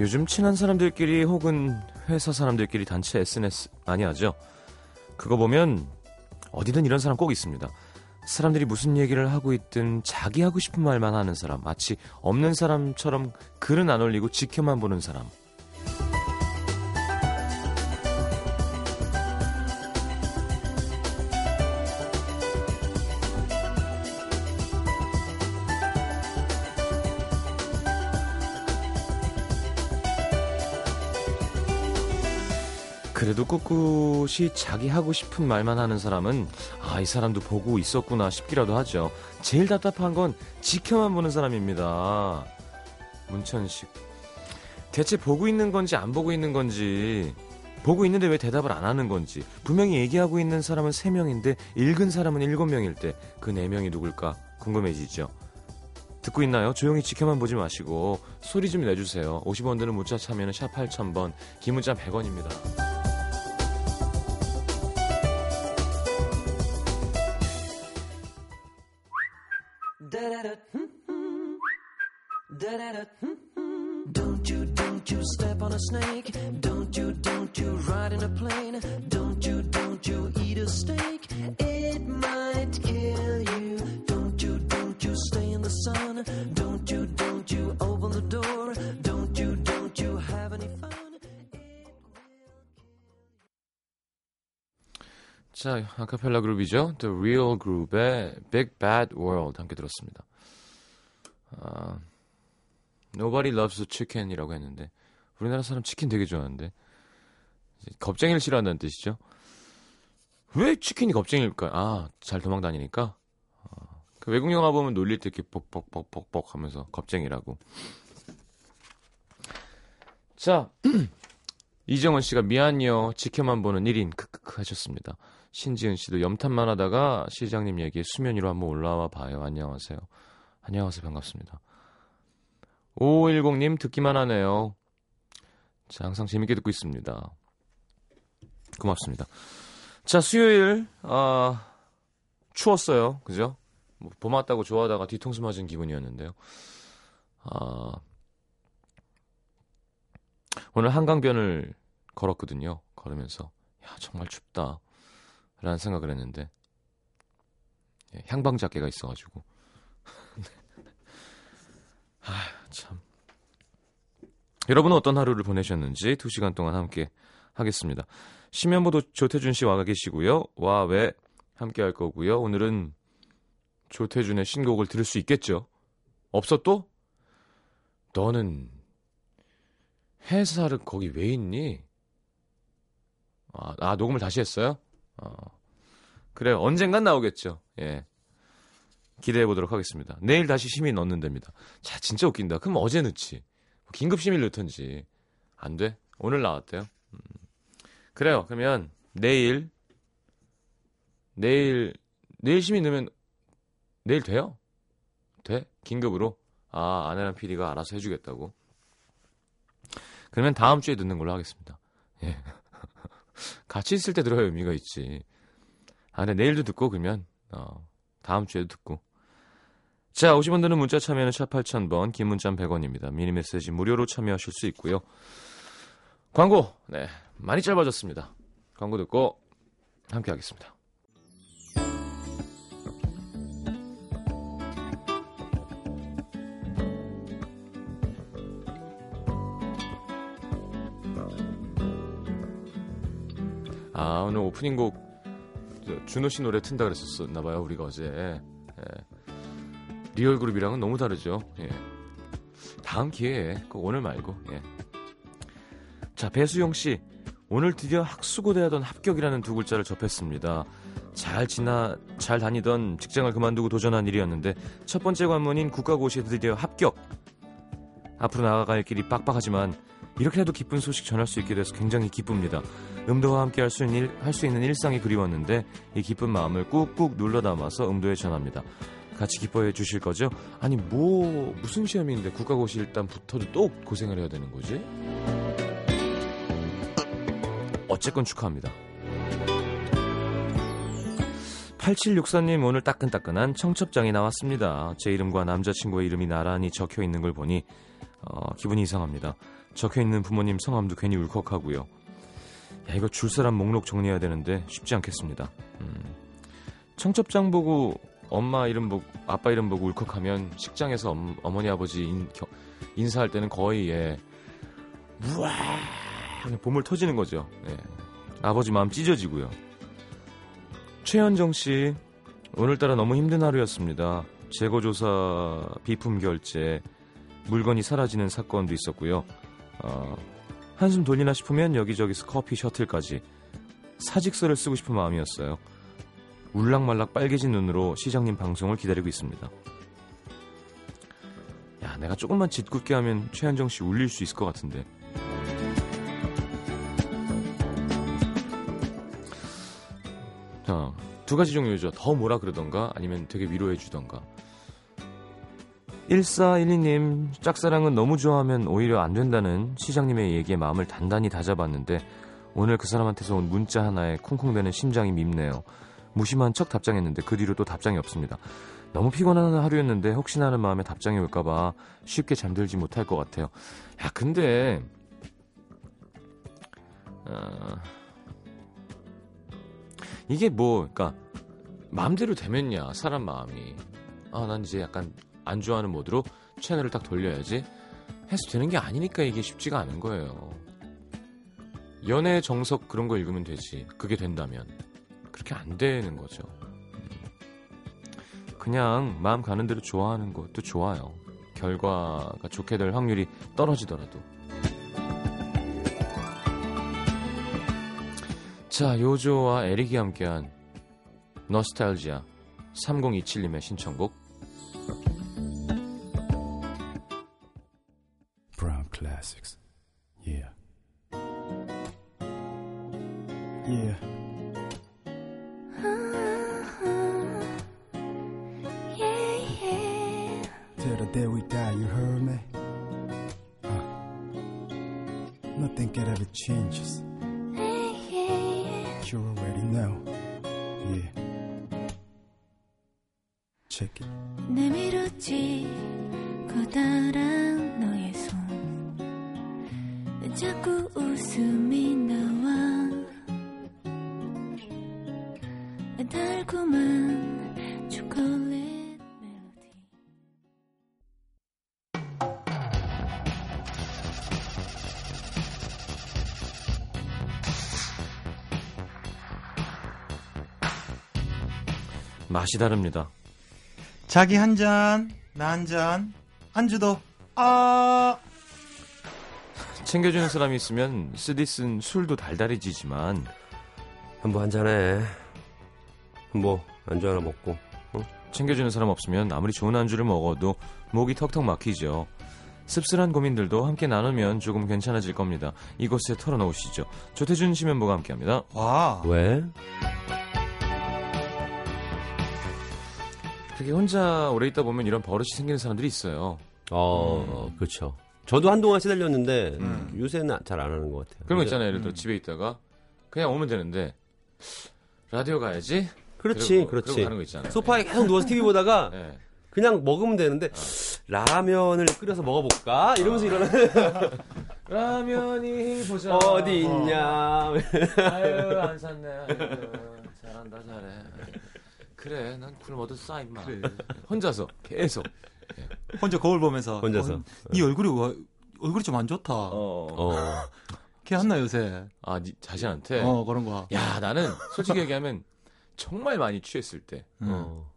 요즘 친한 사람들끼리 혹은 회사 사람들끼리 단체 SNS 많이 하죠. 그거 보면 어디든 이런 사람 꼭 있습니다. 사람들이 무슨 얘기를 하고 있든 자기 하고 싶은 말만 하는 사람, 마치 없는 사람처럼 글은 안 올리고 지켜만 보는 사람. 꿋꿋이 자기 하고 싶은 말만 하는 사람은 아, 이 사람도 보고 있었구나 싶기라도 하죠. 제일 답답한 건 지켜만 보는 사람입니다. 문천식. 대체 보고 있는 건지 안 보고 있는 건지 보고 있는데 왜 대답을 안 하는 건지 분명히 얘기하고 있는 사람은 3명인데 읽은 사람은 7명일 때 그 4명이 누굴까 궁금해지죠. 듣고 있나요? 조용히 지켜만 보지 마시고 소리 좀 내주세요. 50원 드는 문자 참여는 샵 8000번, 긴 문자 100원입니다. 아카펠라 그룹이죠. The Real Group의 Big Bad World 함께 들었습니다. 아, Nobody Loves Chicken이라고 했는데 우리나라 사람 치킨 되게 좋아하는데 겁쟁이를 싫어한다는 뜻이죠. 왜 치킨이 겁쟁일까요? 아, 잘 도망 다니니까. 아, 그 외국 영화 보면 놀릴 때 이렇게 뻑뻑뻑뻑뻑 하면서 겁쟁이라고. 자, 이정원 씨가 미안요. 지켜만 보는 1인 크크크 하셨습니다. 신지은 씨도 염탐만 하다가 시장님 얘기에 수면 위로 한번 올라와 봐요. 안녕하세요. 안녕하세요. 반갑습니다. 5510님 듣기만 하네요. 자, 항상 재밌게 듣고 있습니다. 고맙습니다. 자, 수요일 아 추웠어요. 그죠? 뭐, 봄 왔다고 좋아하다가 뒤통수 맞은 기분이었는데요. 아 오늘 한강변을 걸었거든요. 걸으면서 야 정말 춥다 라는 생각을 했는데 예, 향방잡개가 있어가지고 아참 여러분은 어떤 하루를 보내셨는지 2시간 동안 함께 하겠습니다. 심연보도 조태준 씨 와 계시고요. 와왜 함께 할 거고요. 오늘은 조태준의 신곡을 들을 수 있겠죠. 없어 또? 너는 회사를 거기 왜 있니? 아, 아 녹음을 다시 했어요? 어. 그래요. 언젠간 나오겠죠. 예. 기대해 보도록 하겠습니다. 내일 다시 심의 넣는 됩니다. 자, 진짜 웃긴다. 그럼 어제 넣지. 긴급 심의를 넣던지. 안 돼? 오늘 나왔대요. 음. 그래요. 그러면 내일 내일 내일 심의 넣으면 내일 돼요? 돼? 긴급으로? 아, 아내랑 PD가 알아서 해주겠다고. 그러면 다음 주에 듣는 걸로 하겠습니다. 예. 같이 있을 때 들어야 의미가 있지. 아, 근데 내일도 듣고 그러면 어, 다음 주에도 듣고. 자, 50원 드는 문자 참여는 샵 8000번, 긴 문자 100원입니다. 미니 메시지 무료로 참여하실 수 있고요. 광고, 네, 많이 짧아졌습니다. 광고 듣고 함께 하겠습니다. 아, 오늘 오프닝 곡 준호 씨 노래 튼다 그랬었나 봐요. 우리가 어제. 예. 리얼 그룹이랑은 너무 다르죠. 예. 다음 기회에 꼭 오늘 말고. 예. 자, 배수영 씨. 오늘 드디어 학수고대하던 합격이라는 두 글자를 접했습니다. 잘 지나 잘 다니던 직장을 그만두고 도전한 일이었는데 첫 번째 관문인 국가고시에 드디어 합격. 앞으로 나아갈 길이 빡빡하지만 이렇게라도 기쁜 소식 전할 수 있게 돼서 굉장히 기쁩니다. 음도와 함께 할 수 있는, 일, 할수 있는 일상이 그리웠는데 이 기쁜 마음을 꾹꾹 눌러 담아서 음도에 전합니다. 같이 기뻐해 주실 거죠? 아니 뭐 무슨 시험인데 국가고시 일단 붙어도 또 고생을 해야 되는 거지? 어쨌건 축하합니다. 8764님 오늘 따끈따끈한 청첩장이 나왔습니다. 제 이름과 남자친구의 이름이 나란히 적혀 있는 걸 보니 어, 기분이 이상합니다. 적혀 있는 부모님 성함도 괜히 울컥하고요. 야 이거 줄 사람 목록 정리해야 되는데 쉽지 않겠습니다. 음. 청첩장 보고 엄마 이름 보고 아빠 이름 보고 울컥하면 식장에서 엄, 어머니 아버지 인, 겨, 인사할 때는 거의 예, 우와 보물 터지는 거죠. 예. 아버지 마음 찢어지고요. 최현정 씨 오늘따라 너무 힘든 하루였습니다. 재고조사 비품 결제 물건이 사라지는 사건도 있었고요. 어, 한숨 돌리나 싶으면 여기저기서 커피 셔틀까지 사직서를 쓰고 싶은 마음이었어요. 울락말락 빨개진 눈으로 시장님 방송을 기다리고 있습니다. 야, 내가 조금만 짓궂게 하면 최현정 씨 울릴 수 있을 것 같은데. 자, 두 가지 종류죠. 더 뭐라 그러던가 아니면 되게 위로해 주던가. 1412님, 짝사랑은 너무 좋아하면 오히려 안 된다는 시장님의 얘기에 마음을 단단히 다잡았는데 오늘 그 사람한테서 온 문자 하나에 쿵쿵대는 심장이 밉네요. 무심한 척 답장했는데 그 뒤로 또 답장이 없습니다. 너무 피곤한 하루였는데 혹시나 하는 마음에 답장이 올까봐 쉽게 잠들지 못할 것 같아요. 야, 근데, 어, 이게 뭐, 그니까, 마음대로 되면야, 사람 마음이. 아, 난 이제 약간 안 좋아하는 모드로 채널을 딱 돌려야지. 해서 되는 게 아니니까 이게 쉽지가 않은 거예요. 연애 정석 그런 거 읽으면 되지. 그게 된다면. 그렇게 안 되는 거죠. 음. 그냥 마음 가는 대로 좋아하는 것도 좋아요. 결과가 좋게 될 확률이 떨어지더라도. 자, 요조와 에릭이 함께한 너스탈지아 3027님의 신청곡 Classics. Yeah. Yeah. Till the day we die, you heard me? Uh, nothing can ever change us. You already know. Yeah. Check it. 내밀었지 커다란 너의 손 자꾸 웃음이 나와. 달콤한 초콜릿 멜로디. 맛이 다릅니다. 자기 한 잔, 나 한 잔, 안주도 아 챙겨주는 사람이 있으면 쓰디 쓴 술도 달달해지지만 뭐 한잔해. 뭐 안주 하나 먹고. 챙겨주는 사람 없으면 아무리 좋은 안주를 먹어도 목이 턱턱 막히죠. 씁쓸한 고민들도 함께 나누면 조금 괜찮아질 겁니다. 이곳에 털어놓으시죠. 조태준 심연보가 함께합니다. 와. 왜? 그게 혼자 오래 있다 보면 이런 버릇이 생기는 사람들이 있어요. 어, 그렇죠. 저도 한동안 시달렸는데 음. 요새는 잘 안 하는 것 같아요. 그런 거 있잖아요. 예를 들어 집에 있다가 그냥 오면 되는데 라디오 가야지. 그렇지, 그리고, 그렇지. 그러고 가는 거 있잖아요. 소파에 계속 누워서 TV 보다가 예. 그냥 먹으면 되는데 라면을 끓여서 먹어볼까 이러면서 일어나는 라면이 보자. 어디 있냐. 아유 안 샀네. 아유, 잘한다 잘해. 그래 난 굶어 얻었어 임마. 혼자서 계속. 혼자 거울 보면서 혼자서. 어, 네 얼굴이 와- 얼굴이 좀 안 좋다. 어. 어. 걔 한나 요새. 아 니, 자신한테. 어 그런 거. 야 나는 솔직히 얘기하면 정말 많이 취했을 때. 음. 어.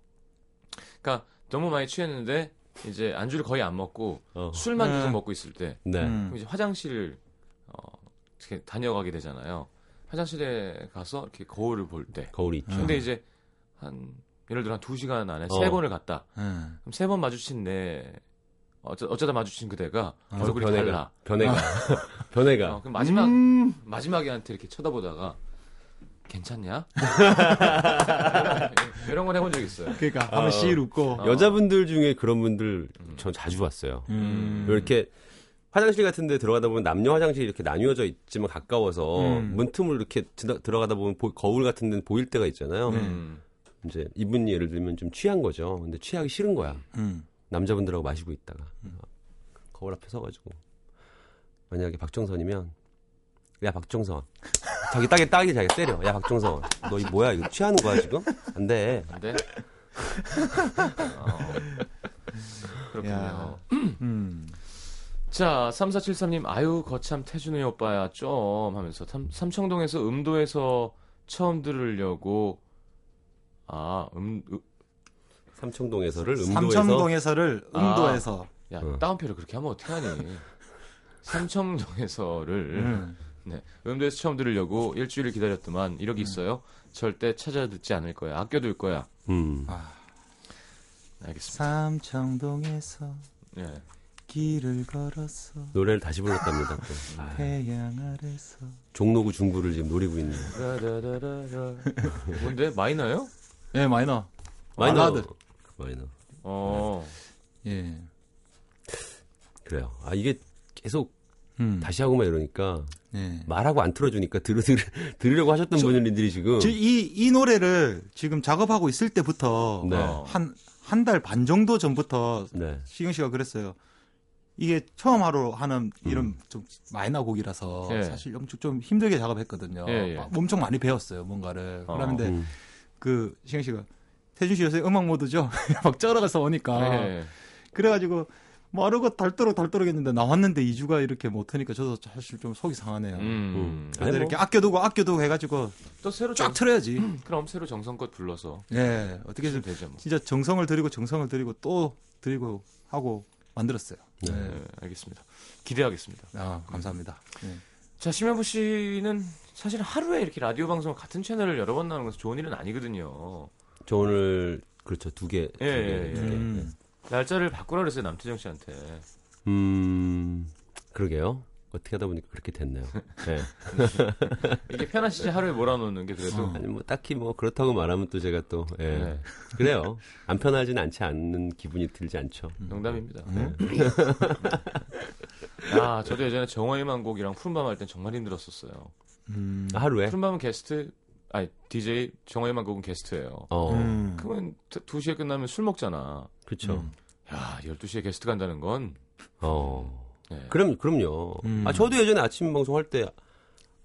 그러니까 너무 많이 취했는데 이제 안주를 거의 안 먹고 어. 술만 네. 계속 먹고 있을 때 네. 음. 그럼 이제 화장실을 어, 이렇게 다녀가게 되잖아요. 화장실에 가서 이렇게 거울을 볼 때. 거울이 있죠. 근데 이제 한 예를 들어 한두 시간 안에 어. 세 번을 갔다. 음. 그럼 세번 마주친 내 어쩌, 어쩌다 마주친 그대가 어, 얼굴이 달라. 변해가. 변해가. 어, 그럼 마지막 음. 마지막에 한테 이렇게 쳐다보다가 괜찮냐? 이런 건 해본 적 있어요. 그러니까 한번 씩 웃고. 어. 여자분들 중에 그런 분들 전 자주 봤어요. 음. 이렇게 화장실 같은 데 들어가다 보면 남녀 화장실이 이렇게 나뉘어져 있지만 가까워서 음. 문틈을 이렇게 드- 들어가다 보면 보- 거울 같은 데는 보일 때가 있잖아요. 음. 이제 이분이 예를 들면 좀 취한 거죠. 근데 취하기 싫은 거야. 음. 남자분들하고 마시고 있다가 거울 앞에 서가지고 만약에 박정선이면 야 박정선 자기 딱이 딱이 자기 때려 야 박정선 너 이 뭐야 이거 취하는 거야 지금 안 돼 안 돼? 어, 그렇군요. 야. 음. 자, 3473님, 아유, 거참 태준이 오빠야, 좀 하면서 삼, 삼청동에서 음도에서 처음 들으려고, 아, 음, 으, 삼청동에서를 음도에서 삼청동에서를 음도에서. 야, 어. 다운표를 그렇게 하면 어떡하니. 삼청동에서를, 음. 네, 음도에서 처음 들으려고 일주일을 기다렸더만, 이력이 있어요. 절대 찾아 듣지 않을 거야. 아껴둘 거야. 음. 알겠습니다. 삼청동에서 예. 길을 걸었어. 노래를 다시 불렀답니다. 또. 아, 태양 아래서. 종로구 중부를 지금 노리고 있는 라라라라라. 뭔데? 마이너요? 예, 마이너. 마이너 발라드. 마이너 어. 예. 그래요. 아 이게 계속 음. 다시 하고만 이러니까 예. 말하고 안 틀어주니까 들으, 들으, 들으려고 하셨던 분들이 지금 저 이, 이 노래를 지금 작업하고 있을 때부터 네. 어. 한, 한 달 반 정도 전부터 네. 시경 씨가 그랬어요. 이게 처음 하러 하는 이런 좀 마이너 곡이라서 예. 사실 엄청 좀 힘들게 작업했거든요. 예, 예. 막 엄청 많이 배웠어요, 뭔가를. 어. 그러는데 음. 그 시경 씨가 태준 씨 요새 음악 모드죠? 막 쩔어가서 오니까. 예. 그래가지고 마르고 닳도록 닳도록 했는데 나왔는데 2주가 이렇게 못하니까 저도 사실 좀 속이 상하네요. 음. 그래서 아니, 뭐. 이렇게 아껴두고 아껴두고 해가지고 또 새로 쫙 정, 틀어야지. 그럼 새로 정성껏 불러서 예, 어떻게 하시면 좀 되죠. 뭐. 진짜 정성을 들이고 정성을 들이고 또 들이고 하고 만들었어요. 네. 네, 알겠습니다. 기대하겠습니다. 아, 감사합니다. 네. 자, 심현보 씨는 사실 하루에 이렇게 라디오 방송 같은 채널을 여러 번 나오는 것은 좋은 일은 아니거든요. 저 오늘 그렇죠 두 개. 두 예, 개, 예, 두 개. 음. 날짜를 바꾸라 그랬어요, 남태정 씨한테. 음, 그러게요. 어떻게 하다 보니까 그렇게 됐네요. 네. 이게 편하시지 하루에 몰아놓는 게 그래도. 아니 뭐 딱히 뭐 그렇다고 말하면 또 제가 또 예. 네, 그래요. 안 편하진 않지 않는 기분이 들지 않죠. 농담입니다. 음. 네. 아, 저도 예전에 정화의 만곡이랑 푸른밤 할 땐 정말 힘들었었어요. 음. 하루에. 푸른밤은 게스트, 아니, DJ 정화의 만곡은 게스트예요. 어, 음. 그러면 2시에 끝나면 술 먹잖아. 그렇죠. 음. 야, 12시에 게스트 간다는 건. 어. 네. 그럼 그럼요. 음. 아 저도 예전에 아침 방송 할 때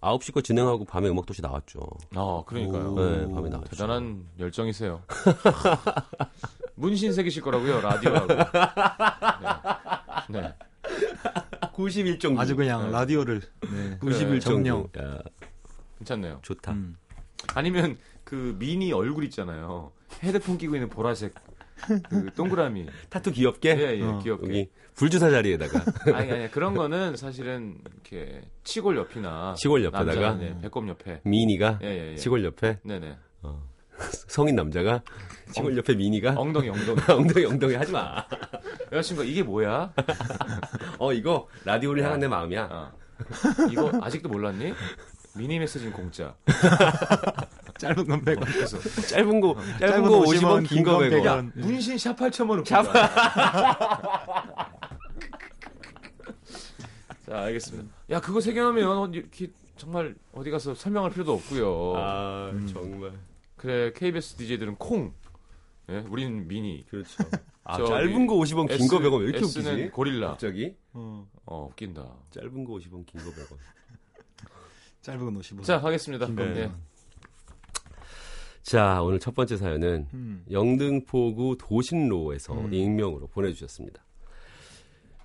9시 거 진행하고 밤에 음악 도시 나왔죠. 아, 그러니까요. 오. 네, 밤에 나왔죠. 대단한 열정이세요. 문신 새기실 거라고요, 라디오하고. 네. 네. 91정도. 아주 그냥 네. 라디오를 네. 91 정령. 야, 괜찮네요. 좋다. 음. 아니면 그 미니 얼굴 있잖아요. 헤드폰 끼고 있는 보라색 그 동그라미. 타투 귀엽게. 예, 예, 어, 귀엽게. 여기 불주사 자리에다가 아니, 아니, 그런 거는 사실은 이렇게 치골 옆이나. 시골 옆에다가? 남자는, 네, 배꼽 옆에. 미니가 예, 예, 예. 시골 옆에 네네. 성인 남자가 시골 옆에 미니가 엉덩이, 엉덩이. 엉덩이 엉덩이 하지 마. 여자친구가 이게 뭐야? 어 이거 라디오를 향한 내 마음이야. 아, 이거 아직도 몰랐니? 미니 메시지는 공짜. 짧은 건 100원. 그래서 짧은 거 짧은 짧은 거 50원, 긴거 100원. 100원. 문신 샵 8천원 샵. 자, 알겠습니다. 야, 그거 어, 이렇게 정말 어디 가서 설명할 필요도 없고요. 아 정말 그래, KBS DJ들은 콩. 예, 우린 미니. 그렇죠. 아, 짧은 거 50원, 긴 거 100원 왜 이렇게 S는 웃기지? 고릴라. 갑자기 어, 어, 웃긴다. 짧은 거 50원, 긴 거 100원. 짧은 건 50원. 자, 건 예. 100원. 자 오늘 첫 번째 사연은 음. 영등포구 도신로에서 음. 익명으로 보내주셨습니다.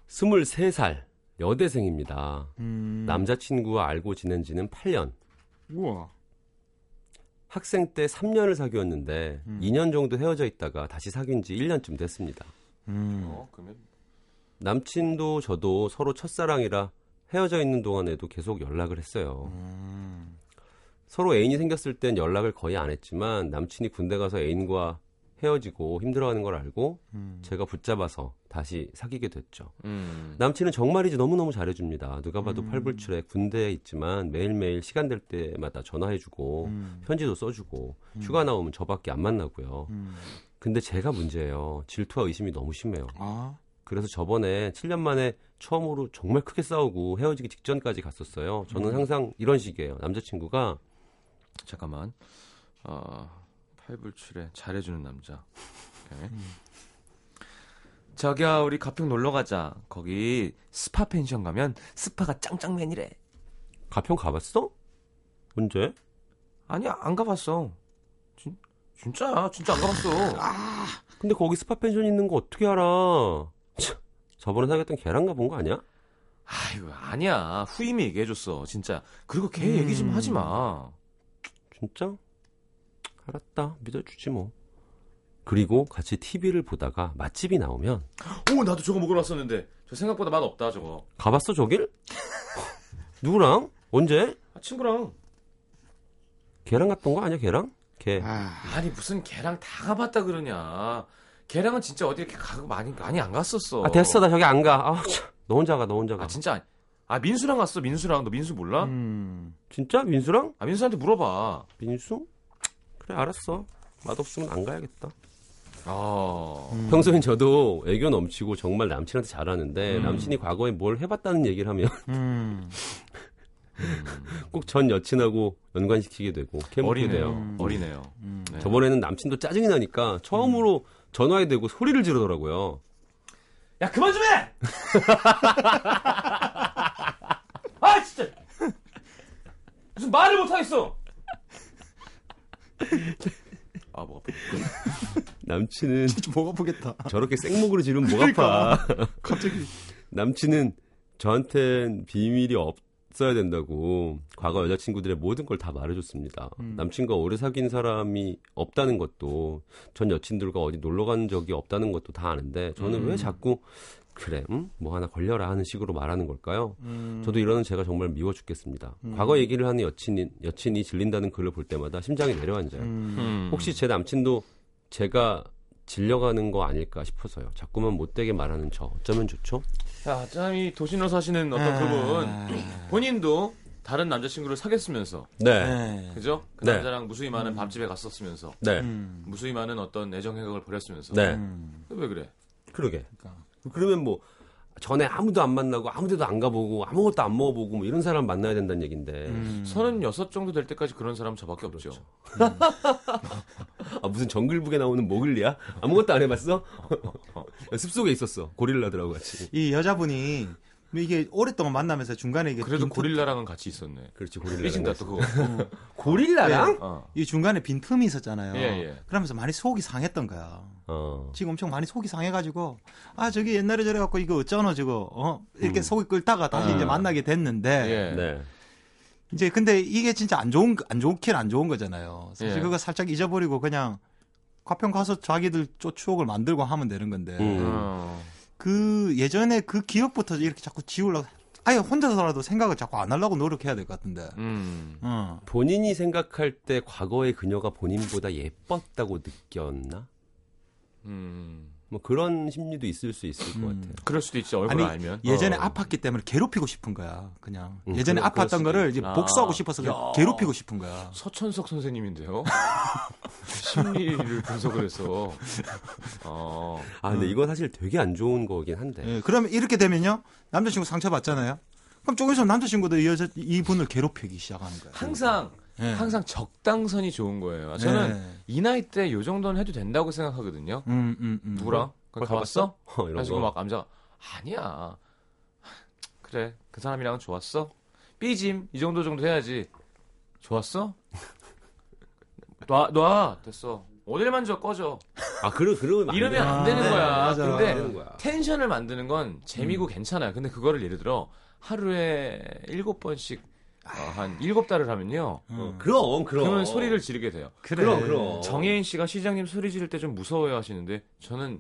23살 여대생입니다. 음. 남자친구와 알고 지낸 지는 8년. 우와. 학생 때 3년을 사귀었는데 음. 2년 정도 헤어져 있다가 다시 사귄 지 1년쯤 됐습니다. 음. 어, 그러면 남친도 저도 서로 첫사랑이라 헤어져 있는 동안에도 계속 연락을 했어요. 음. 서로 애인이 생겼을 땐 연락을 거의 안 했지만 남친이 군대 가서 애인과 헤어지고 힘들어하는 걸 알고 음. 제가 붙잡아서 다시 사귀게 됐죠. 음. 남친은 정말이지 너무너무 잘해줍니다. 누가 봐도 음. 팔불출에 군대에 있지만 매일매일 시간 될 때마다 전화해주고 음. 편지도 써주고 휴가 나오면 저밖에 안 만나고요. 음. 근데 제가 문제예요. 질투와 의심이 너무 심해요. 아. 그래서 저번에 7년 만에 처음으로 정말 크게 싸우고 헤어지기 직전까지 갔었어요. 저는 음. 항상 이런 식이에요. 남자친구가 잠깐만. 어, 팔불출에 잘해주는 남자. 오케이. 저기야 우리 가평 놀러 가자. 거기 스파 펜션 가면 스파가 짱짱맨이래. 가평 가봤어? 언제? 아니야 안 가봤어. 진, 진짜야 진짜 안 가봤어. 근데 거기 스파 펜션 있는 거 어떻게 알아? 참, 저번에 사귀었던 걔랑 가본 거 아니야? 아이고 아니야 후임이 얘기해줬어 진짜. 그리고 걔 음. 얘기 좀 하지 마. 진짜? 알았다. 믿어주지 뭐. 그리고 같이 TV를 보다가 맛집이 나오면 오 나도 저거 먹으러 왔었는데 저 생각보다 맛 없다 저거. 가봤어 저길? 누구랑? 언제? 아, 친구랑. 걔랑 갔던 거 아니야 걔랑? 걔. 아 니 무슨 걔랑 다 가봤다 그러냐. 걔랑은 진짜 어디 이렇게 가고 많이 많이 안 갔었어. 아 됐어 나 저기 안 가. 아, 참. 너 혼자 가너 혼자 가. 아 진짜 아 민수랑 갔어 민수랑 너 민수 몰라? 음. 진짜 민수랑? 아 민수한테 물어봐. 민수? 그래 알았어. 맛없으면 안 가야겠다. 아 평소엔 저도 애교 넘치고 정말 남친한테 잘하는데 음. 남친이 과거에 뭘 해봤다는 얘기를 하면 음. 꼭 전 여친하고 연관시키게 되고 어리네요. 돼요. 어리네요. 네. 저번에는 남친도 짜증이 나니까 처음으로 전화에 대고 소리를 지르더라고요. 야 그만 좀 해. 아 진짜 무슨 말을 못 하겠어. 아 뭐. 남친은 진짜 목 아프겠다. 저렇게 생목으로 지르면 목 아파. 갑자기. 남친은 저한텐 비밀이 없어야 된다고 과거 여자친구들의 모든 걸 다 말해줬습니다. 남친과 오래 사귄 사람이 없다는 것도 전 여친들과 어디 놀러 간 적이 없다는 것도 다 아는데 저는 왜 자꾸 그래, 음? 뭐 하나 걸려라 하는 식으로 말하는 걸까요? 저도 이러는 제가 정말 미워 죽겠습니다. 과거 얘기를 하는 여친이, 여친이 질린다는 글을 볼 때마다 심장이 내려앉아요. 음. 혹시 제 남친도 제가 질려가는 거 아닐까 싶어서요. 자꾸만 못되게 말하는 저 어쩌면 좋죠? 자, 짬이 도시로 사시는 어떤 그분 본인도 다른 남자친구를 사귀었으면서 네, 네. 그죠? 그 네. 남자랑 무수히 많은 밥집에 갔었으면서 네, 음. 무수히 많은 어떤 애정 행각을 벌였으면서 네. 음. 왜 그래? 그러게. 그러니까. 그러면 뭐 전에 아무도 안 만나고 아무데도 안 가보고 아무것도 안 먹어보고 뭐 이런 사람 만나야 된다는 얘긴데. 음. 서른여섯 정도 될 때까지 그런 사람 저밖에 없죠. 아 무슨 정글북에 나오는 모글리야? 아무것도 안 해봤어? 숲속에 있었어. 고릴라들하고 같이. 이 여자분이 뭐 이게 오랫동안 만나면서 중간에 이게 그래도 빈틈- 고릴라랑은 같이 있었네. 그렇지 고릴라. 삐진다 또 그거. 고릴라랑? 어. 이 중간에 빈틈이 있었잖아요. 예, 예. 그러면서 많이 속이 상했던 거야. 어. 지금 엄청 많이 속이 상해가지고 아 저기 옛날에 저래 갖고 이거 어쩌노 저거 어 이렇게 속이 끓다가 다시 아. 이제 만나게 됐는데 예. 네. 이제 근데 이게 진짜 안 좋은 안 좋긴 안 좋은 거잖아요. 사실 예. 그거 살짝 잊어버리고 그냥 가평 가서 자기들 또 추억을 만들고 하면 되는 건데 음. 어. 그 예전에 그 기억부터 이렇게 자꾸 지우려고 아예 혼자서라도 생각을 자꾸 안 하려고 노력해야 될 것 같은데. 음. 어. 본인이 생각할 때 과거의 그녀가 본인보다 예뻤다고 느꼈나? 음. 뭐 그런 심리도 있을 수 있을 것 음. 같아요. 그럴 수도 있지 얼굴 아니 알면. 예전에 어. 아팠기 때문에 괴롭히고 싶은 거야. 그냥 음, 예전에 그럴 아팠던 거를 있- 이제 아. 복수하고 싶어서 그냥 야. 괴롭히고 싶은 거야. 서천석 선생님인데요. 심리를 분석을 해서. 어. 아 근데 이건 사실 되게 안 좋은 거긴 한데. 예, 그러면 이렇게 되면요 남자친구 상처 받잖아요. 그럼 조금 있으면 남자친구도 이 여자 이분을 괴롭히기 시작하는 거야. 항상 예. 항상 적당선이 좋은 거예요. 저는 예. 이 나이 때 요 정도는 해도 된다고 생각하거든요. 음, 음, 음. 누구랑? 그걸 가봤어? 어, 이런 그래가지고 거. 막 남자가 아니야. 그래 그 사람이랑 좋았어? 삐짐 이 정도 정도 해야지. 좋았어? 놔, 놔 됐어. 어딜 만 져 꺼져. 아 그러 그러면 안 이러면 돼. 안 되는 네, 거야. 맞아. 근데 안 되는 거야. 텐션을 만드는 건 재미고 괜찮아요. 근데 그거를 예를 들어 하루에 일곱 번씩 어, 한 일곱 달을 하면요. 어, 그럼 그럼. 그러면 소리를 지르게 돼요. 그래. 그럼 그럼. 정혜인 씨가 시장님 소리 지를 때 좀 무서워해 하시는데 저는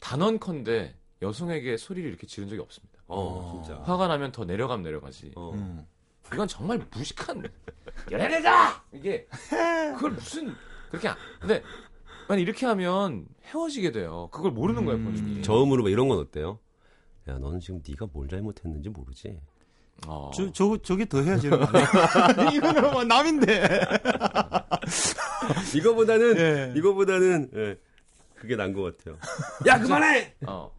단언컨대 여성에게 소리를 이렇게 지른 적이 없습니다. 어 진짜. 화가 나면 더 내려가면 내려가지. 어. 음. 이건 정말 무식한 열애내자 이게 그걸 무슨 그렇게 안- 근데 만약 이렇게 하면 헤어지게 돼요. 그걸 모르는 거예요 본인이. 저음으로 막 이런 건 어때요? 야 너는 지금 네가 뭘 잘못했는지 모르지. 어. 저, 저, 저게 더 해야지. 거? 이거는 뭐 남인데. 이거보다는 예. 이거보다는 예, 그게 난 것 같아요. 야 그만해. 어.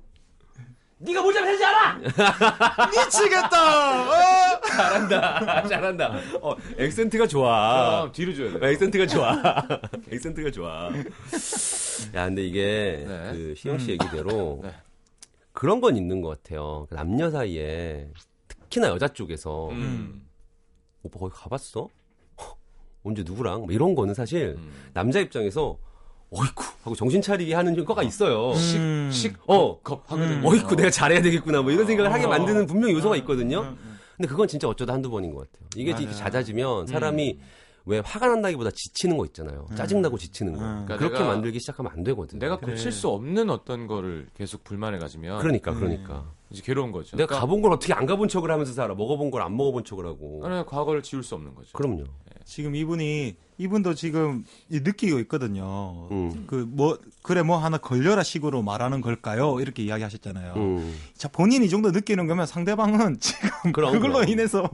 네가 뭘 잘못했지 알아? 미치겠다! 어? 잘한다. 잘한다. 어 액센트가 좋아. 그럼 뒤로 줘야 돼. 액센트가 좋아. 액센트가 좋아. 야 근데 이게 네. 그 희영 씨 얘기대로 네. 그런 건 있는 것 같아요. 그 남녀 사이에 특히나 여자 쪽에서 음. 오빠 거기 가봤어? 허, 언제 누구랑? 뭐 이런 거는 사실 음. 남자 입장에서 어이쿠 하고 정신 차리게 하는 효과가 있어요. 음. 식, 어. 겁 하거든요. 어이쿠 내가 잘해야 되겠구나 뭐 이런 생각을 하게 어. 만드는 분명 요소가 있거든요. 음, 음. 근데 그건 진짜 어쩌다 한두 번인 것 같아요. 이게 맞아요. 이렇게 잦아지면 사람이 왜 화가 난다기보다 지치는 거 있잖아요. 짜증나고 지치는 거. 음. 그러니까 그렇게 내가- 만들기 시작하면 안 되거든. 내가 그래. 고칠 수 없는 어떤 거를 계속 불만을 가지면 그러니까 그러니까. 이제 괴로운 거죠. 내가 그러니까 가본 걸 어떻게 안 가본 척을 하면서 살아. 먹어본 걸 안 먹어본 척을 하고. 아니, 과거를 지울 수 없는 거죠. 그럼요. 지금 이분이 이분도 지금 이 느끼고 있거든요. 음. 그뭐 그래 뭐 하나 걸려라 식으로 말하는 걸까요? 이렇게 이야기하셨잖아요. 음. 자 본인이 이 정도 느끼는 거면 상대방은 지금 그럼, 그걸로 그럼. 인해서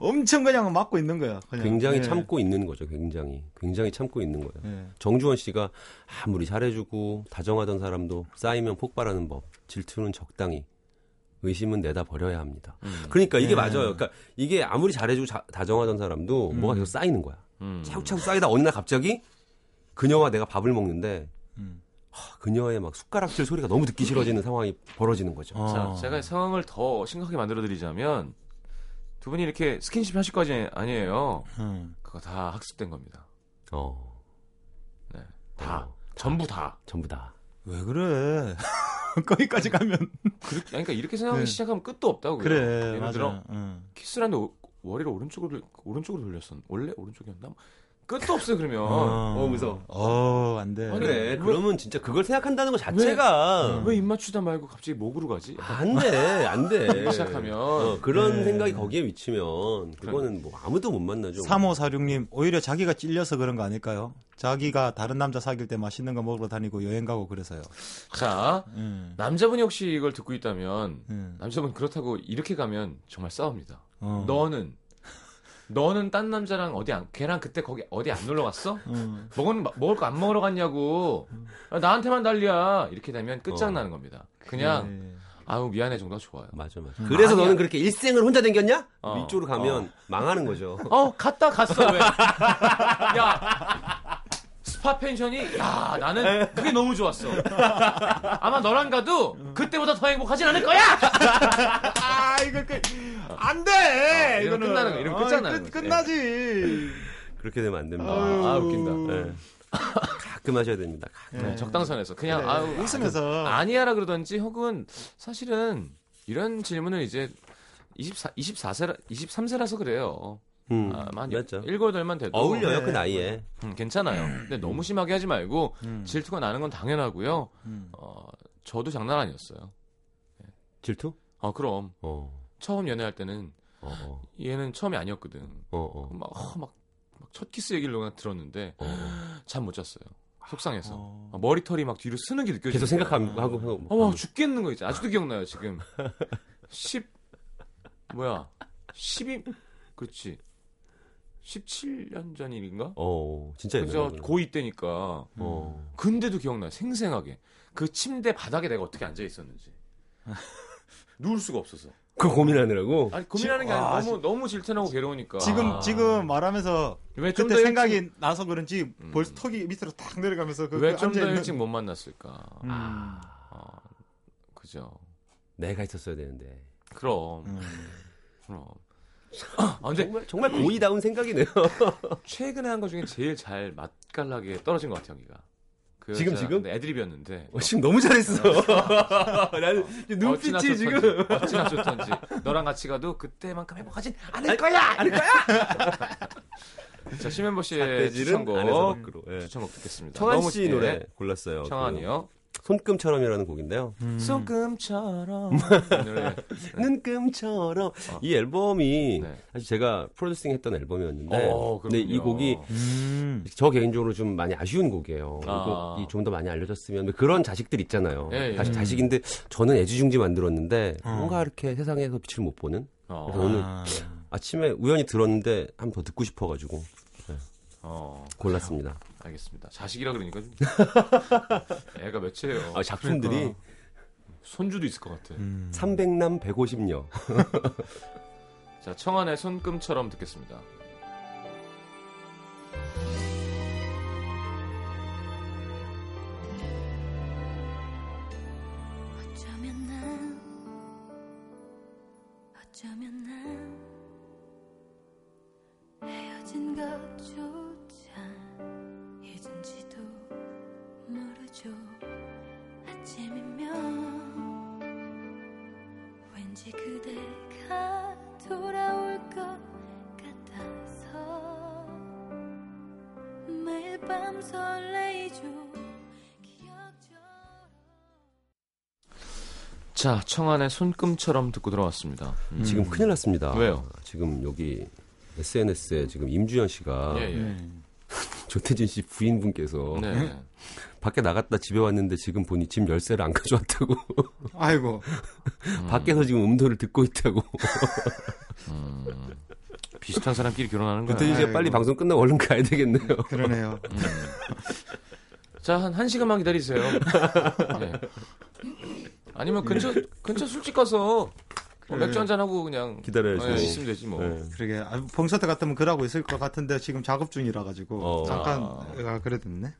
엄청 그냥 맞고 있는 거야. 그냥. 굉장히 예. 참고 있는 거죠. 굉장히. 굉장히 참고 있는 거예요. 예. 정주원 씨가 아무리 잘해주고 다정하던 사람도 쌓이면 폭발하는 법. 질투는 적당히. 의심은 내다 버려야 합니다. 음. 그러니까 이게 네. 맞아요. 그러니까 이게 아무리 잘해주고 자- 다정하던 사람도 뭐가 계속 쌓이는 거야. 음. 차곡차곡 쌓이다 어느 날 갑자기 그녀와 내가 밥을 먹는데 음. 하, 그녀의 막 숟가락질 소리가 너무 듣기 싫어지는 상황이 벌어지는 거죠. 어. 자, 제가 상황을 더 심각하게 만들어 드리자면 두 분이 이렇게 스킨십 하실 거지 아니에요. 음. 그거 다 학습된 겁니다. 어, 네. 다. 어, 전부 다. 전부 다. 왜 그래? 거기까지 가면 그렇게, 아니, 그러니까 이렇게 생각하기 네. 시작하면 끝도 없다고요. 그래 예를 맞아. 들어 응. 키스라는데 오- 머리를 오른쪽으로 오른쪽으로 돌렸었. 원래 오른쪽이었나? 뭐 끝도 없어요 그러면. 어, 무서워. 어, 안 돼. 아니, 그래, 왜- 그러면 진짜 그걸 생각한다는 것 자체가 왜입 맞추다 말고 갑자기 목으로 가지? 안 돼, 안 돼. 시작하면. 어, 그런 네. 생각이 거기에 미치면 그거는 뭐 아무도 못 만나죠. 3546 님, 오히려 자기가 찔려서 그런 거 아닐까요? 자기가 다른 남자 사귈 때 맛있는 거 먹으러 다니고 여행 가고 그래서요. 자 음. 남자분이 혹시 이걸 듣고 있다면 음. 남자분 그렇다고 이렇게 가면 정말 싸웁니다. 어. 너는 너는 딴 남자랑 어디 안 걔랑 그때 거기 어디 안 놀러 갔어? 음. 먹은 먹을 거 안 먹으러 갔냐고 아, 나한테만 난리야 이렇게 되면 끝장나는 겁니다. 그냥 네. 아우 미안해 정도가 좋아요. 맞아, 맞아. 그래서 아니야. 너는 그렇게 일생을 혼자 댕겼냐? 어. 이쪽으로 가면 망하는 거죠. 어 갔다 갔어 왜? 야 스파 펜션이 야 나는 그게 너무 좋았어. 아마 너랑 가도 그때보다 더 행복하진 않을 거야. 아, 이거 그, 안 돼! 어, 이러면 끝나는 거야. 이러면 끝장나는 끝, 거지. 끝나지. 그렇게 되면 안 됩니다. 아유. 아 웃긴다. 네. 가끔 하셔야 됩니다. 가끔. 네, 적당선에서 그냥 그래, 아우 웃으면서. 아니야라 그러던지 혹은 사실은 이런 질문을 이제 24 24세라 23세라서 그래요. 음, 아, 만 맞죠. 7, 8만 돼도 어울려요, 네. 그 나이에. 음, 괜찮아요. 근데 너무 심하게 하지 말고 음. 질투가 나는 건 당연하고요. 음. 어, 저도 장난 아니었어요. 질투? 아, 그럼 어, 처음 연애할 때는 어, 어, 얘는 처음이 아니었거든. 어, 어. 막, 어, 막, 막 첫 키스 얘기를 그냥 들었는데 어. 잠못 잤어요. 속상해서. 어. 아, 머리털이 막 뒤로 쓰는 게 느껴지고. 계속 생각하고 하고. 어, 막 죽겠는 거 있지. 아직도 기억나요, 지금. 10, 뭐야. 12, 그렇지. 17년 전 일인가? 어, 진짜 그죠? 옛날에. 고2 때니까. 어. 근데도 기억나요, 생생하게. 그 침대 바닥에 내가 어떻게 앉아 있었는지. 누울 수가 없어서. 그거 고민하느라고? 아니, 고민하는 게 와, 아니라 너무, 너무 질투나고 괴로우니까. 지금, 아. 지금 말하면서 왜좀 그때 더 생각이 일찍, 나서 그런지 음. 벌써 턱이 밑으로 탁 내려가면서 그, 왜그좀더 앉아있는- 일찍 못 만났을까. 음. 아, 그죠. 내가 있었어야 되는데. 그럼, 음. 그럼. 아, 근데 정말, 정말 고의다운 생각이네요. 최근에 한 거 중에 제일 잘 맛깔나게 떨어진 것 같아요, 여기가. 그 지금, 지금? 네, 애드립이었는데. 어, 지금 너무 잘했어. 나는 어찌나 눈빛이 좋던지, 지금. 어찌나 좋던지. 너랑 같이 가도 그때만큼 행복하진 않을 거야! 않을 거야! 자, 심현보 씨의 추천곡. 예. 추천곡 듣겠습니다. 청한 씨 예, 노래 골랐어요. 청한이요. 그 손금처럼이라는 곡인데요. 음. 손금처럼. 눈금처럼 이 앨범이 네. 사실 제가 프로듀싱 했던 앨범이었는데 어, 근데 이. 곡이 음. 저 개인적으로 좀 많이 아쉬운 곡이에요. 아. 이 곡이 좀 더 많이 알려졌으면 그런 자식들 있잖아요. 예, 예. 자식, 자식인데 저는 애지중지 만들었는데 어. 뭔가 이렇게 세상에서 빛을 못 보는 어, 그래서 오늘 아. 아침에 우연히 들었는데 한번 더 듣고 싶어가지고 어, 골랐습니다. 알겠습니다. 자식이라 그러니까 좀. 애가 몇이에요? 아, 작품들이 손주도 있을 것 같아. 음. 300남 150녀. 자, 청한의 손금처럼 듣겠습니다. 자, 청안의 손금처럼 듣고 들어왔습니다. 음. 지금 큰일 났습니다. 왜요? 지금 여기 SNS에 지금 임주현 씨가 예, 예. 음. 조태진 씨 부인분께서 네. 밖에 나갔다 집에 왔는데 지금 보니 집 열쇠를 안 가져왔다고 아이고. 밖에서 지금 음도를 듣고 있다고 비슷한 사람끼리 결혼하는 거야. 조태진 씨가 아이고. 빨리 방송 끝나고 얼른 가야 되겠네요. 그러네요. 자, 한, 한 시간만 기다리세요. 네. 아니면 근처, 근처 술집 가서 뭐 맥주 한잔 하고 그냥 기다려야죠. 네, 있으면 되지 뭐. 네. 그러게. 아, 봉사태 같으면 그러고 있을 것 같은데 지금 작업 중이라 가지고 어. 잠깐 아. 아, 그래 됐네.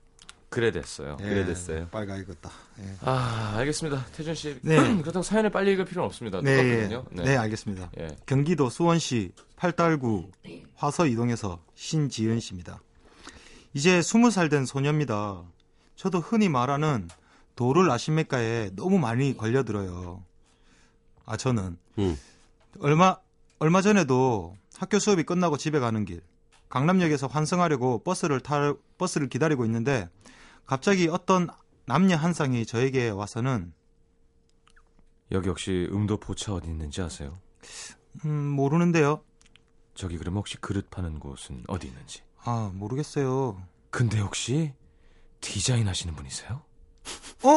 그래 됐어요. 예, 그래 됐어요. 빨가 익었다. 예. 아, 알겠습니다. 태준 씨. 네. 그렇다고 사연을 빨리 읽을 필요는 없습니다. 네, 예. 똑같거든요. 네, 알겠습니다. 예. 경기도 수원시 팔달구 화서 이동에서 신지은 씨입니다. 이제 스무 살된 소녀입니다. 저도 흔히 말하는 도를 아십니까에 너무 많이 걸려들어요. 아 저는 음. 얼마 얼마 전에도 학교 수업이 끝나고 집에 가는 길 강남역에서 환승하려고 버스를 탈 버스를 기다리고 있는데 갑자기 어떤 남녀 한 쌍이 저에게 와서는 여기 혹시 음도 포차 어디 있는지 아세요? 음 모르는데요. 저기 그럼 혹시 그릇 파는 곳은 어디 있는지. 아 모르겠어요. 근데 혹시 디자인 하시는 분이세요? 어?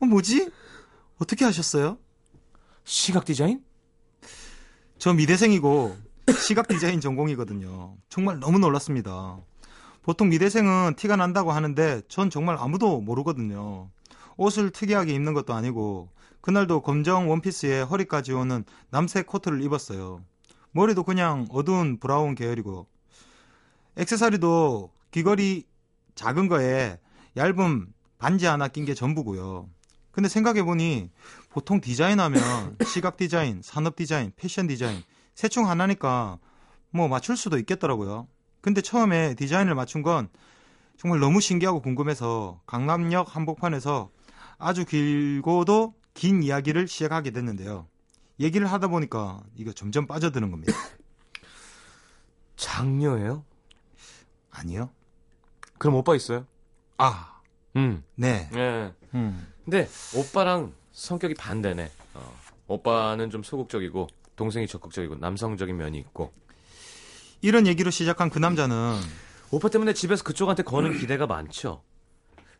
어, 뭐지? 어떻게 하셨어요? 시각 디자인? 저 미대생이고 시각 디자인 전공이거든요. 정말 너무 놀랐습니다. 보통 미대생은 티가 난다고 하는데 전 정말 아무도 모르거든요. 옷을 특이하게 입는 것도 아니고 그날도 검정 원피스에 허리까지 오는 남색 코트를 입었어요. 머리도 그냥 어두운 브라운 계열이고 액세서리도 귀걸이 작은 거에 얇은 반지 하나 낀 게 전부고요. 근데 생각해 보니 보통 디자인하면 시각 디자인, 산업 디자인, 패션 디자인 셋중 하나니까 뭐 맞출 수도 있겠더라고요. 근데 처음에 디자인을 맞춘 건 정말 너무 신기하고 궁금해서 강남역 한복판에서 아주 길고도 긴 이야기를 시작하게 됐는데요. 얘기를 하다 보니까 이거 점점 빠져드는 겁니다. 장녀예요? 아니요? 그럼 오빠 있어요? 아, 음. 네. 예. 음. 근데 오빠랑 성격이 반대네. 어. 오빠는 좀 소극적이고 동생이 적극적이고 남성적인 면이 있고 이런 얘기로 시작한 그 남자는 오빠 때문에 집에서 그쪽한테 거는 기대가 많죠.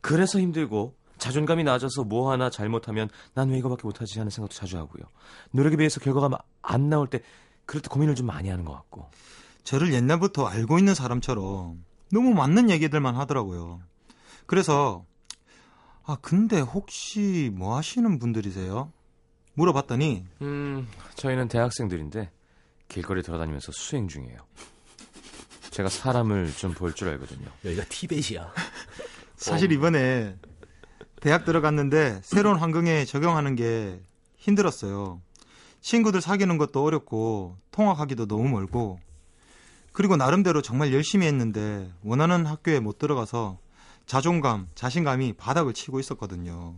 그래서 힘들고 자존감이 낮아서 뭐 하나 잘못하면 난 왜 이거밖에 못하지 하는 생각도 자주 하고요. 노력에 비해서 결과가 마- 안 나올 때 그럴 때 고민을 좀 많이 하는 것 같고. 저를 옛날부터 알고 있는 사람처럼 너무 맞는 얘기들만 하더라고요. 그래서 아 근데 혹시 뭐 하시는 분들이세요? 물어봤더니 음, 저희는 대학생들인데 길거리 돌아다니면서 수행 중이에요. 제가 사람을 좀 볼 줄 알거든요. 여기가 티벳이야. 사실 이번에 대학 들어갔는데 새로운 환경에 적용하는 게 힘들었어요. 친구들 사귀는 것도 어렵고 통학하기도 너무 멀고 그리고 나름대로 정말 열심히 했는데 원하는 학교에 못 들어가서 자존감, 자신감이 바닥을 치고 있었거든요.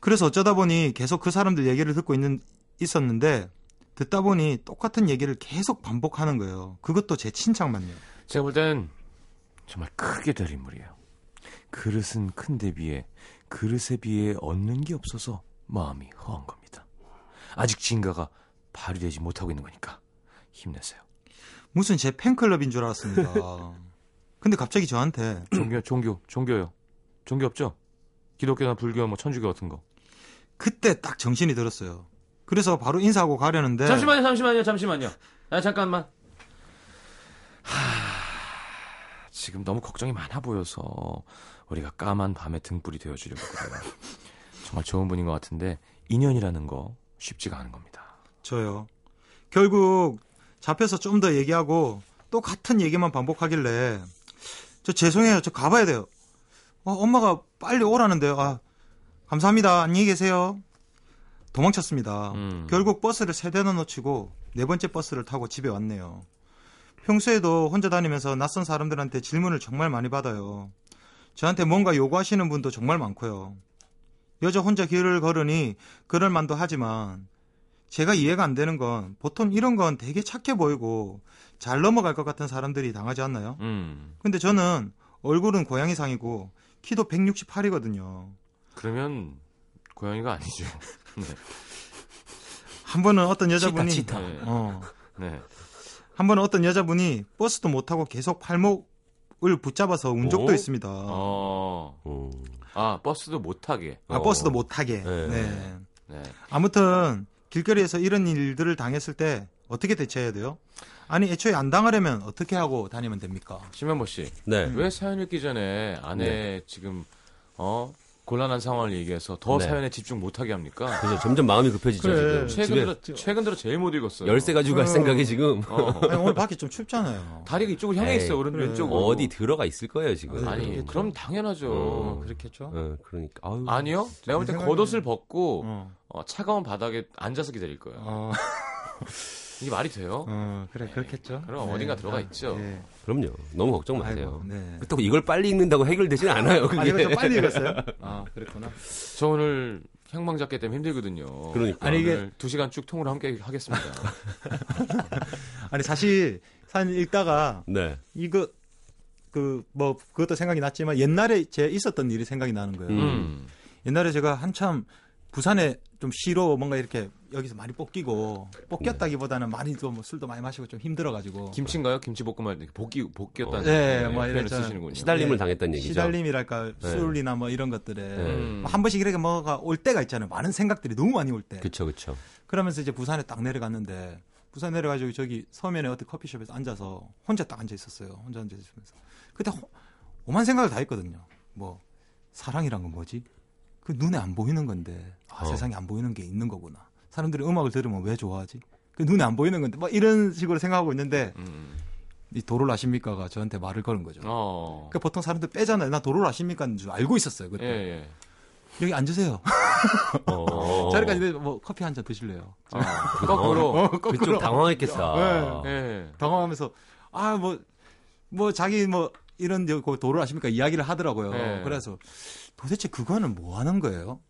그래서 어쩌다 보니 계속 그 사람들 얘기를 듣고 있는 있었는데 듣다 보니 똑같은 얘기를 계속 반복하는 거예요. 그것도 제 친척만요. 제가 볼 땐 정말 크게 될 인물이에요. 그릇은 큰데 비해 그릇에 비해 얻는 게 없어서 마음이 허한 겁니다. 아직 진가가 발휘되지 못하고 있는 거니까 힘내세요. 무슨 제 팬클럽인 줄 알았습니다. 근데 갑자기 저한테 종교, 종교, 종교요. 종교 없죠? 기독교나 불교, 뭐 천주교 같은 거. 그때 딱 정신이 들었어요. 그래서 바로 인사하고 가려는데 잠시만요, 잠시만요, 잠시만요. 아, 잠깐만. 하... 지금 너무 걱정이 많아 보여서 우리가 까만 밤의 등불이 되어주려고 그래요. 정말 좋은 분인 것 같은데 인연이라는 거 쉽지가 않은 겁니다. 저요. 결국 잡혀서 좀 더 얘기하고 또 같은 얘기만 반복하길래 저 죄송해요. 저 가봐야 돼요. 어, 엄마가 빨리 오라는데요. 아, 감사합니다. 안녕히 계세요. 도망쳤습니다. 음. 결국 버스를 세 대나 놓치고 네 번째 버스를 타고 집에 왔네요. 평소에도 혼자 다니면서 낯선 사람들한테 질문을 정말 많이 받아요. 저한테 뭔가 요구하시는 분도 정말 많고요. 여자 혼자 길을 걸으니 그럴 만도 하지만 제가 이해가 안 되는 건 보통 이런 건 되게 착해 보이고 잘 넘어갈 것 같은 사람들이 당하지 않나요? 음, 근데 저는 얼굴은 고양이상이고 키도 168이거든요. 그러면 고양이가 아니죠. 네. 한 번은 어떤 여자분이 치타, 치타. 네. 어, 네. 한 번은 어떤 여자분이 버스도 못 타고 계속 팔목을 붙잡아서 운 적도 오? 있습니다. 어. 음. 아, 버스도 못 타게. 아, 어. 버스도 못 타게. 네. 네. 네. 아무튼 길거리에서 이런 일들을 당했을 때 어떻게 대처해야 돼요? 아니 애초에 안 당하려면 어떻게 하고 다니면 됩니까? 심현보 씨. 네. 왜 사연 읽기 전에 아내 지금 어 곤란한 상황을 얘기해서 더 네. 사연에 집중 못하게 합니까? 그죠. 점점 마음이 급해지죠, 그래. 지금. 최근 집에 들어 최근 들어 제일 못 읽었어요. 열쇠 가지고 갈 어. 생각이 지금 어. 아니, 오늘 밖에 좀 춥잖아요. 다리가 이쪽으로 향해 있어요. 오른 그래. 왼쪽으로. 어디 들어가 있을 거예요, 지금. 아니, 그렇겠죠. 그럼 당연하죠. 어. 그렇겠죠? 어, 그러니까. 아유. 아니요. 내가 볼때 생각에는- 겉옷을 벗고 어. 어, 차가운 바닥에 앉아서 기다릴 거예요. 어, 이게 말이 돼요? 어, 그래 그렇겠죠. 그럼 어딘가 들어가 있죠. 네. 그럼요. 너무 걱정 마세요. 아이고, 네. 또 이걸 빨리 읽는다고 해결되진 않아요, 그게. 아, 이거 좀 빨리 읽었어요? 아, 그랬구나. 저 오늘 형방 잡기 때문에 힘들거든요. 그러니까. 아니, 이게- 오늘 두 시간 쭉 통으로 함께 하겠습니다. 아니 사실 사연 읽다가 네. 이거 그 뭐 그것도 생각이 났지만 옛날에 제 있었던 일이 생각이 나는 거예요. 음. 음. 옛날에 제가 한참 부산에 좀 시로 뭔가 이렇게 여기서 많이 뽑기고 뽑겼다기보다는 많이 또뭐 술도 많이 마시고 좀 힘들어가지고 김치인가요? 김치볶음할 때 복기 복기였다는 네, 네, 뭐 표현을 이랬잖아요. 쓰시는군요. 시달림을 네. 당했다는 얘기죠. 시달림이랄까 네. 술이나 뭐 이런 것들에 음. 한 번씩 이렇게 뭐가 올 때가 있잖아요. 많은 생각들이 너무 많이 올 때. 그쵸, 그쵸. 그러면서 이제 부산에 딱 내려갔는데 부산 내려가지고 저기 서면에 어떤 커피숍에서 앉아서 혼자 딱 앉아 있었어요. 혼자 앉아 있으면서 그때 호- 오만 생각을 다 했거든요. 뭐 사랑이란 건 뭐지? 그 눈에 안 보이는 건데 아, 어. 세상에 안 보이는 게 있는 거구나. 사람들이 음악을 들으면 왜 좋아하지? 그 눈에 안 보이는 건데 막 이런 식으로 생각하고 있는데 음. 이 도를 아십니까가 저한테 말을 거는 거죠. 어. 그 보통 사람들 빼잖아요. 나 도를 아십니까인 줄 알고 있었어요. 예, 그때 예. 여기 앉으세요. 어. 자리까지 내뭐 커피 한 잔 드실래요? 아, 거꾸로. 그쪽 당황했겠다. 네. 예. 당황하면서 아 뭐뭐 자기 뭐 이런 저그 도를 아십니까 이야기를 하더라고요. 네. 그래서 도대체 그거는 뭐 하는 거예요?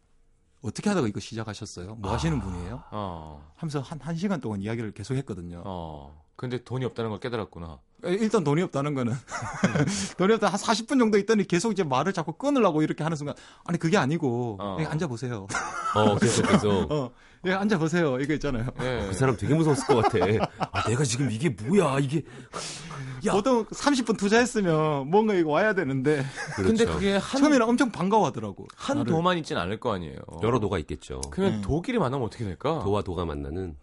어떻게 하다가 이거 시작하셨어요? 뭐 하시는 분이에요? 어. 하면서 한, 한 시간 동안 이야기를 계속 했거든요. 어. 근데 돈이 없다는 걸 깨달았구나. 일단 돈이 없다는 거는 돈이 없다 한 40분 정도 있더니 계속 이제 말을 자꾸 끊으려고 이렇게 하는 순간 아니 그게 아니고 어. 여기 앉아 보세요. 어, 계속, 계속. 어, 여기 앉아 보세요. 이거 있잖아요. 예. 그 사람 되게 무서웠을 것 같아. 아, 내가 지금 이게 뭐야, 이게. 야. 보통 30분 투자했으면 뭔가 이거 와야 되는데 근데 그렇죠. 그게 한, 처음에는 엄청 반가워하더라고. 한 나를. 도만 있진 않을 거 아니에요. 여러 도가 있겠죠. 그러면 음. 도끼리 만나면 어떻게 될까? 도와 도가 만나는.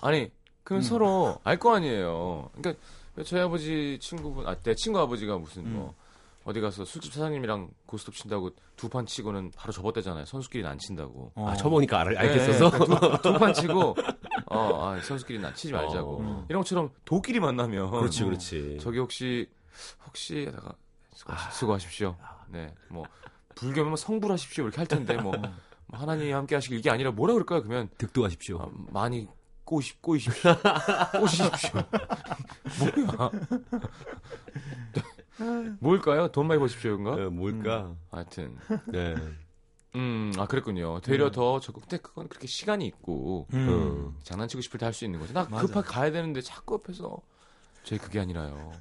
아니, 그럼 음. 서로 알 거 아니에요. 그러니까 저희 아버지 친구분, 아, 내 친구 아버지가 무슨 음. 뭐 어디 가서 술집 사장님이랑 고스톱 친다고 두 판 치고는 바로 접었대잖아요. 선수끼리는 안 친다고. 어. 아, 쳐보니까 알, 알겠어서. 두판 치고 어, 아, 선수끼리는 안 치지 말자고. 어. 이런 것처럼 도끼리 만나면 그렇지, 어, 그렇지. 저기 혹시 혹시 하다가 수고, 아. 수고 하십시오. 네, 뭐 불교면 뭐 성불하십시오 이렇게 할 텐데 뭐, 뭐 하나님 함께 하시길 이게 아니라 뭐라 그럴까요? 그러면 득도하십시오. 아, 많이 꼬시, 꼬이십시오. 꼬시십시오. 뭐야? 뭘까요? 돈 많이 버십시오인가? 어, 뭘까? 하여튼, 네. 음, 아 그랬군요. 되려 더 적극. 근데 그건 그렇게 시간이 있고 음. 어. 장난치고 싶을 때 할 수 있는 거죠. 나 맞아. 급하게 가야 되는데 자꾸 옆에서 저희 그게 아니라요.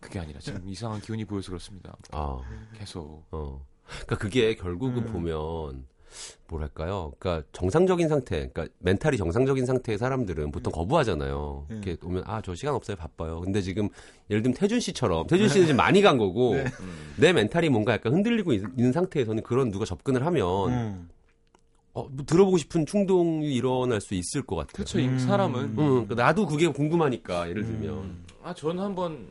그게 아니라 지금 이상한 기운이 보여서 그렇습니다. 아, 계속. 어. 그러니까 그게 결국은 음. 보면 뭐랄까요? 그러니까 정상적인 상태, 그러니까 멘탈이 정상적인 상태의 사람들은 보통 거부하잖아요. 네. 이렇게 오면 아 저 시간 없어요, 바빠요. 근데 지금 예를 들면 태준 씨처럼 태준 씨는 지금 많이 간 거고 네. 음. 내 멘탈이 뭔가 약간 흔들리고 있, 는 상태에서는 그런 누가 접근을 하면 음. 어, 뭐 들어보고 싶은 충동이 일어날 수 있을 것 같아요. 그렇죠. 이 음. 사람은 음, 그러니까 나도 그게 궁금하니까 예를 들면 음. 아 저는 한번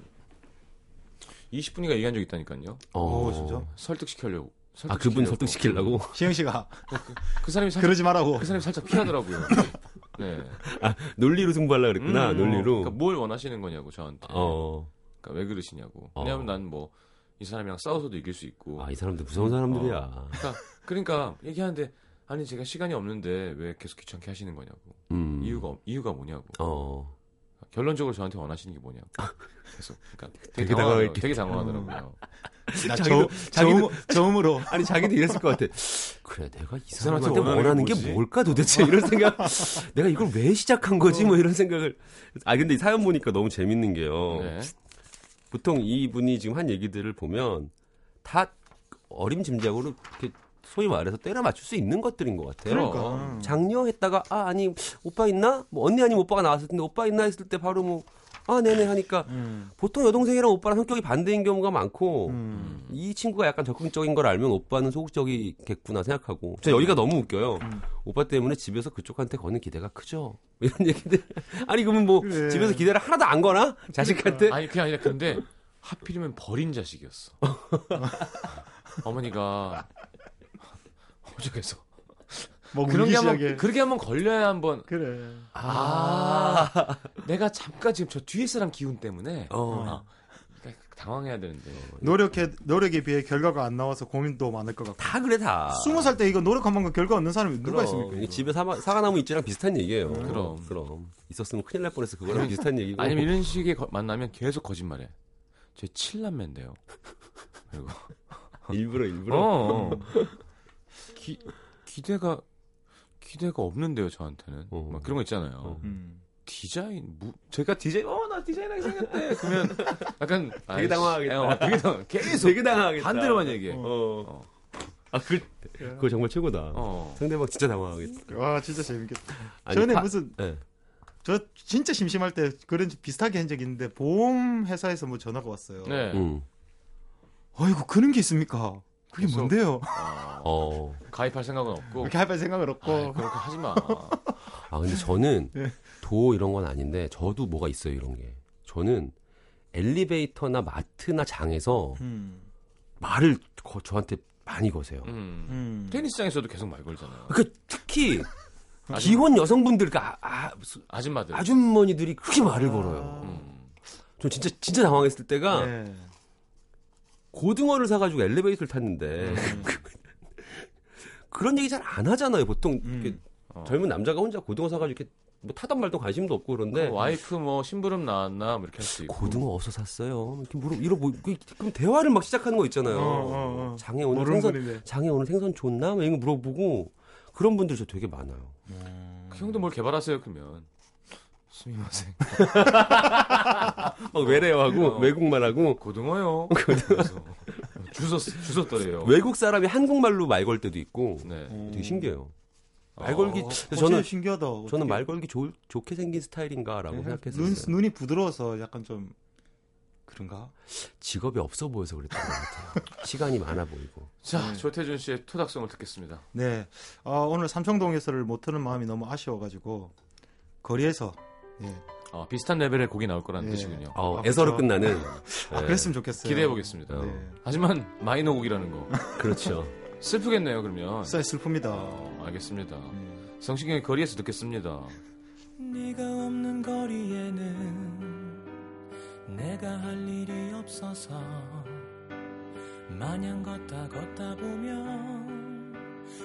20분인가 얘기한 적 있다니까요. 어, 오, 진짜? 설득시키려고. 아 그분 설득시키려고. 설득시키려고 시영 씨가 그 사람이 살짝 그러지 말라고. 그 사람이 살짝 피하더라고요. 네. 아 논리로 승부하려 그랬구나 음, 논리로. 그러니까 뭘 원하시는 거냐고 저한테. 어. 그러니까 왜 그러시냐고. 어. 왜냐하면 난 뭐 이 사람이랑 싸워서도 이길 수 있고. 아이 사람들 무서운 사람들이야. 그러니까, 그러니까 얘기하는데 아니 제가 시간이 없는데 왜 계속 귀찮게 하시는 거냐고. 음. 이유가 없- 이유가 뭐냐고. 어. 결론적으로 저한테 원하시는 게 뭐냐고. 계속 그러니까 되게. 당황했겠- 되게 당황하더라고요. 나 자기도- 저, 자기도- 저음, 저음으로. 아니 자기도 이랬을 것 같아. 그래 내가 이 사람한테 원하는 원하는 게 게? 뭘까 도대체 이런 생각. 내가 이걸 왜 시작한 거지 뭐 이런 생각을. 아 근데 이 사연 보니까 너무 재밌는 게요. 네. 보통 이분이 지금 한 얘기들을 보면 다 어림짐작으로 이렇게 소위 말해서 때려 맞출 수 있는 것들인 것 같아요. 그러니까. 장려 했다가 아 아니 오빠 있나? 뭐 언니 아니면 오빠가 나왔을 텐데 오빠 있나 했을 때 바로 뭐 아 네네 하니까 음. 보통 여동생이랑 오빠랑 성격이 반대인 경우가 많고 음. 이 친구가 약간 적극적인 걸 알면 오빠는 소극적이겠구나 생각하고 저 여기가 너무 웃겨요. 음. 오빠 때문에 집에서 그쪽한테 거는 기대가 크죠. 이런 얘기들 아니 그러면 뭐 그래. 집에서 기대를 하나도 안 거나 자식한테 아니 그게 아니라 근데 하필이면 버린 자식이었어. 어머니가 호적에서 뭐 그런 게 한번. 그렇게 한번 걸려야 한번 그래. 아, 내가 잠깐 지금 저 뒤에 사람 기운 때문에 어. 아, 그러니까 당황해야 되는데 노력해 노력에 비해 결과가 안 나와서 고민도 많을 것 같고. 다 그래 다. 스무 살 때 이거 노력한 만큼 결과 없는 사람이 누가 그럼. 있습니까? 이거? 집에 사마, 사과나무 있지랑 비슷한 얘기예요. 그럼. 그럼 있었으면 큰일 날 뻔했어. 그거랑 비슷한 얘기고. 아니면 이런 식의 거- 만나면 계속 거짓말해. 제 칠남매인데요. 그리고 일부러 일부러. 어, 어. 기, 기대가 기대가 없는데요 저한테는 어. 막 그런 거 있잖아요. 어. 음. 디자인 무, 제가 디자인 어나 디자인하게 생겼대 그러면 약간 되게 당황하겠다. 어, 되게 당황 계속 되게 당황하겠다. 반대로만 얘기해. 어. 어. 아, 그, 그거 정말 최고다. 어. 상대방 진짜 당황하겠다. 와 진짜 재밌겠다. 아니, 전에 파- 무슨 예. 저 진짜 심심할 때 그런 비슷하게 한 적이 있는데 보험 회사에서 뭐 전화가 왔어요. 네. 음. 어이구 그런 게 있습니까? 그게 그래서- 뭔데요? 어. 어. 가입할 생각은 없고. 그렇게 할 생각을 없고. 아이, 그렇게 하지 마. 아, 근데 저는 네. 도 이런 건 아닌데 저도 뭐가 있어요, 이런 게. 저는 엘리베이터나 마트나 장에서 음. 말을 거- 저한테 많이 거세요. 음. 음. 테니스장에서도 계속 말 걸잖아요. 그 특히 기혼 여성분들, 그러니까 아, 아, 아줌마들. 아주머니들이 그렇게 말을 걸어요. 음. 저 진짜 진짜 당황했을 때가 네. 고등어를 사가지고 엘리베이터를 탔는데 음. 그런 얘기 잘 안 하잖아요. 보통 음. 이렇게 어. 젊은 남자가 혼자 고등어 사가지고 이렇게 뭐 타던 말도 관심도 없고 그런데 그 와이프 뭐 심부름 나왔나 뭐 이렇게 할 수 있고. 고등어 어디서 샀어요? 이렇게 물어 이러 뭐 그- 그럼 대화를 막 시작하는 거 있잖아요. 어, 어, 어. 장에 오늘 생선. 장에 오늘 생선 좋나? 뭐 이런 거 물어보고 그런 분들 저 되게 많아요. 그 형도 뭘 개발하세요 그러면. 스미마생. 막 외래어 하고 어. 외국말 하고 고등어요. 그래서 주웠 주웠더래요. 외국 사람이 한국말로 말 걸 때도 있고 네. 되게 신기해요. 말 어. 걸기 어, 그래서 저는 저는 신기하다. 저는 어떻게- 말 걸기 좋, 좋게 생긴 스타일인가라고 네, 생각했어요. 눈, 눈이 부드러워서 약간 좀 그런가? 직업이 없어 보여서 그랬던 것 같아요. 시간이 많아 보이고. 자 조태준 씨의 토닥성을 듣겠습니다. 네. 아, 오늘 삼청동에서를 못 듣는 마음이 너무 아쉬워가지고 거리에서 예. 어, 비슷한 레벨의 곡이 나올 거라는 예. 뜻이군요. 어, 아, 애서로 그렇죠. 끝나는. 아, 네, 그랬으면 좋겠어요. 기대해 보겠습니다. 어. 네. 하지만 마이너 곡이라는 거 그렇죠. 슬프겠네요 그러면. 진짜 슬픕니다. 어, 알겠습니다. 음. 성시경의 거리에서 듣겠습니다. 네가 없는 거리에는 내가 할 일이 없어서 마냥 걷다 걷다 보면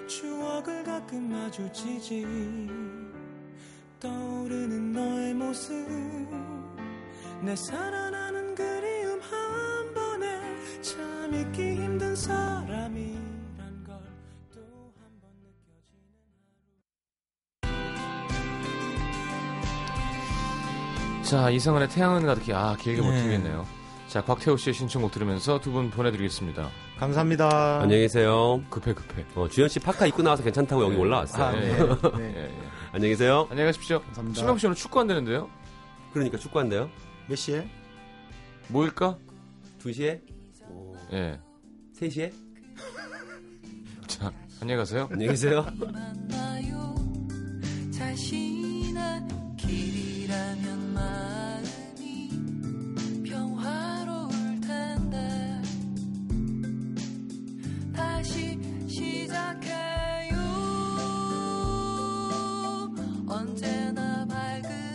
추억을 가끔 마주치지 떠오르는 너의 모습 내 살아나는 그리움 한 번에 참 잊기 힘든 사람이란 걸 또 한 번 느껴지는 자 이상은의 태양은 가득히 아 길게 못 네. 틀겠네요. 자 곽태호 씨의 신청곡 들으면서 두 분 보내드리겠습니다. 감사합니다. 안녕히 계세요. 급해 급해. 어, 주현 씨 파카 입고 나와서 괜찮다고 여기 네. 올라왔어요. 아, 네. 예, 네. 예. 안녕히 계세요. 안녕히 가십시오. 감사합니다. 신명 씨 오늘 축구 안 되는데요? 그러니까 축구 한대요. 몇 시에? 모일까? 2시에? 예. 3시에? 자 안녕히 가세요. 안녕히 계세요. 만나요 자신의 길이라면 마음이 평화로울 텐데 다시 시작해 언제나 밝은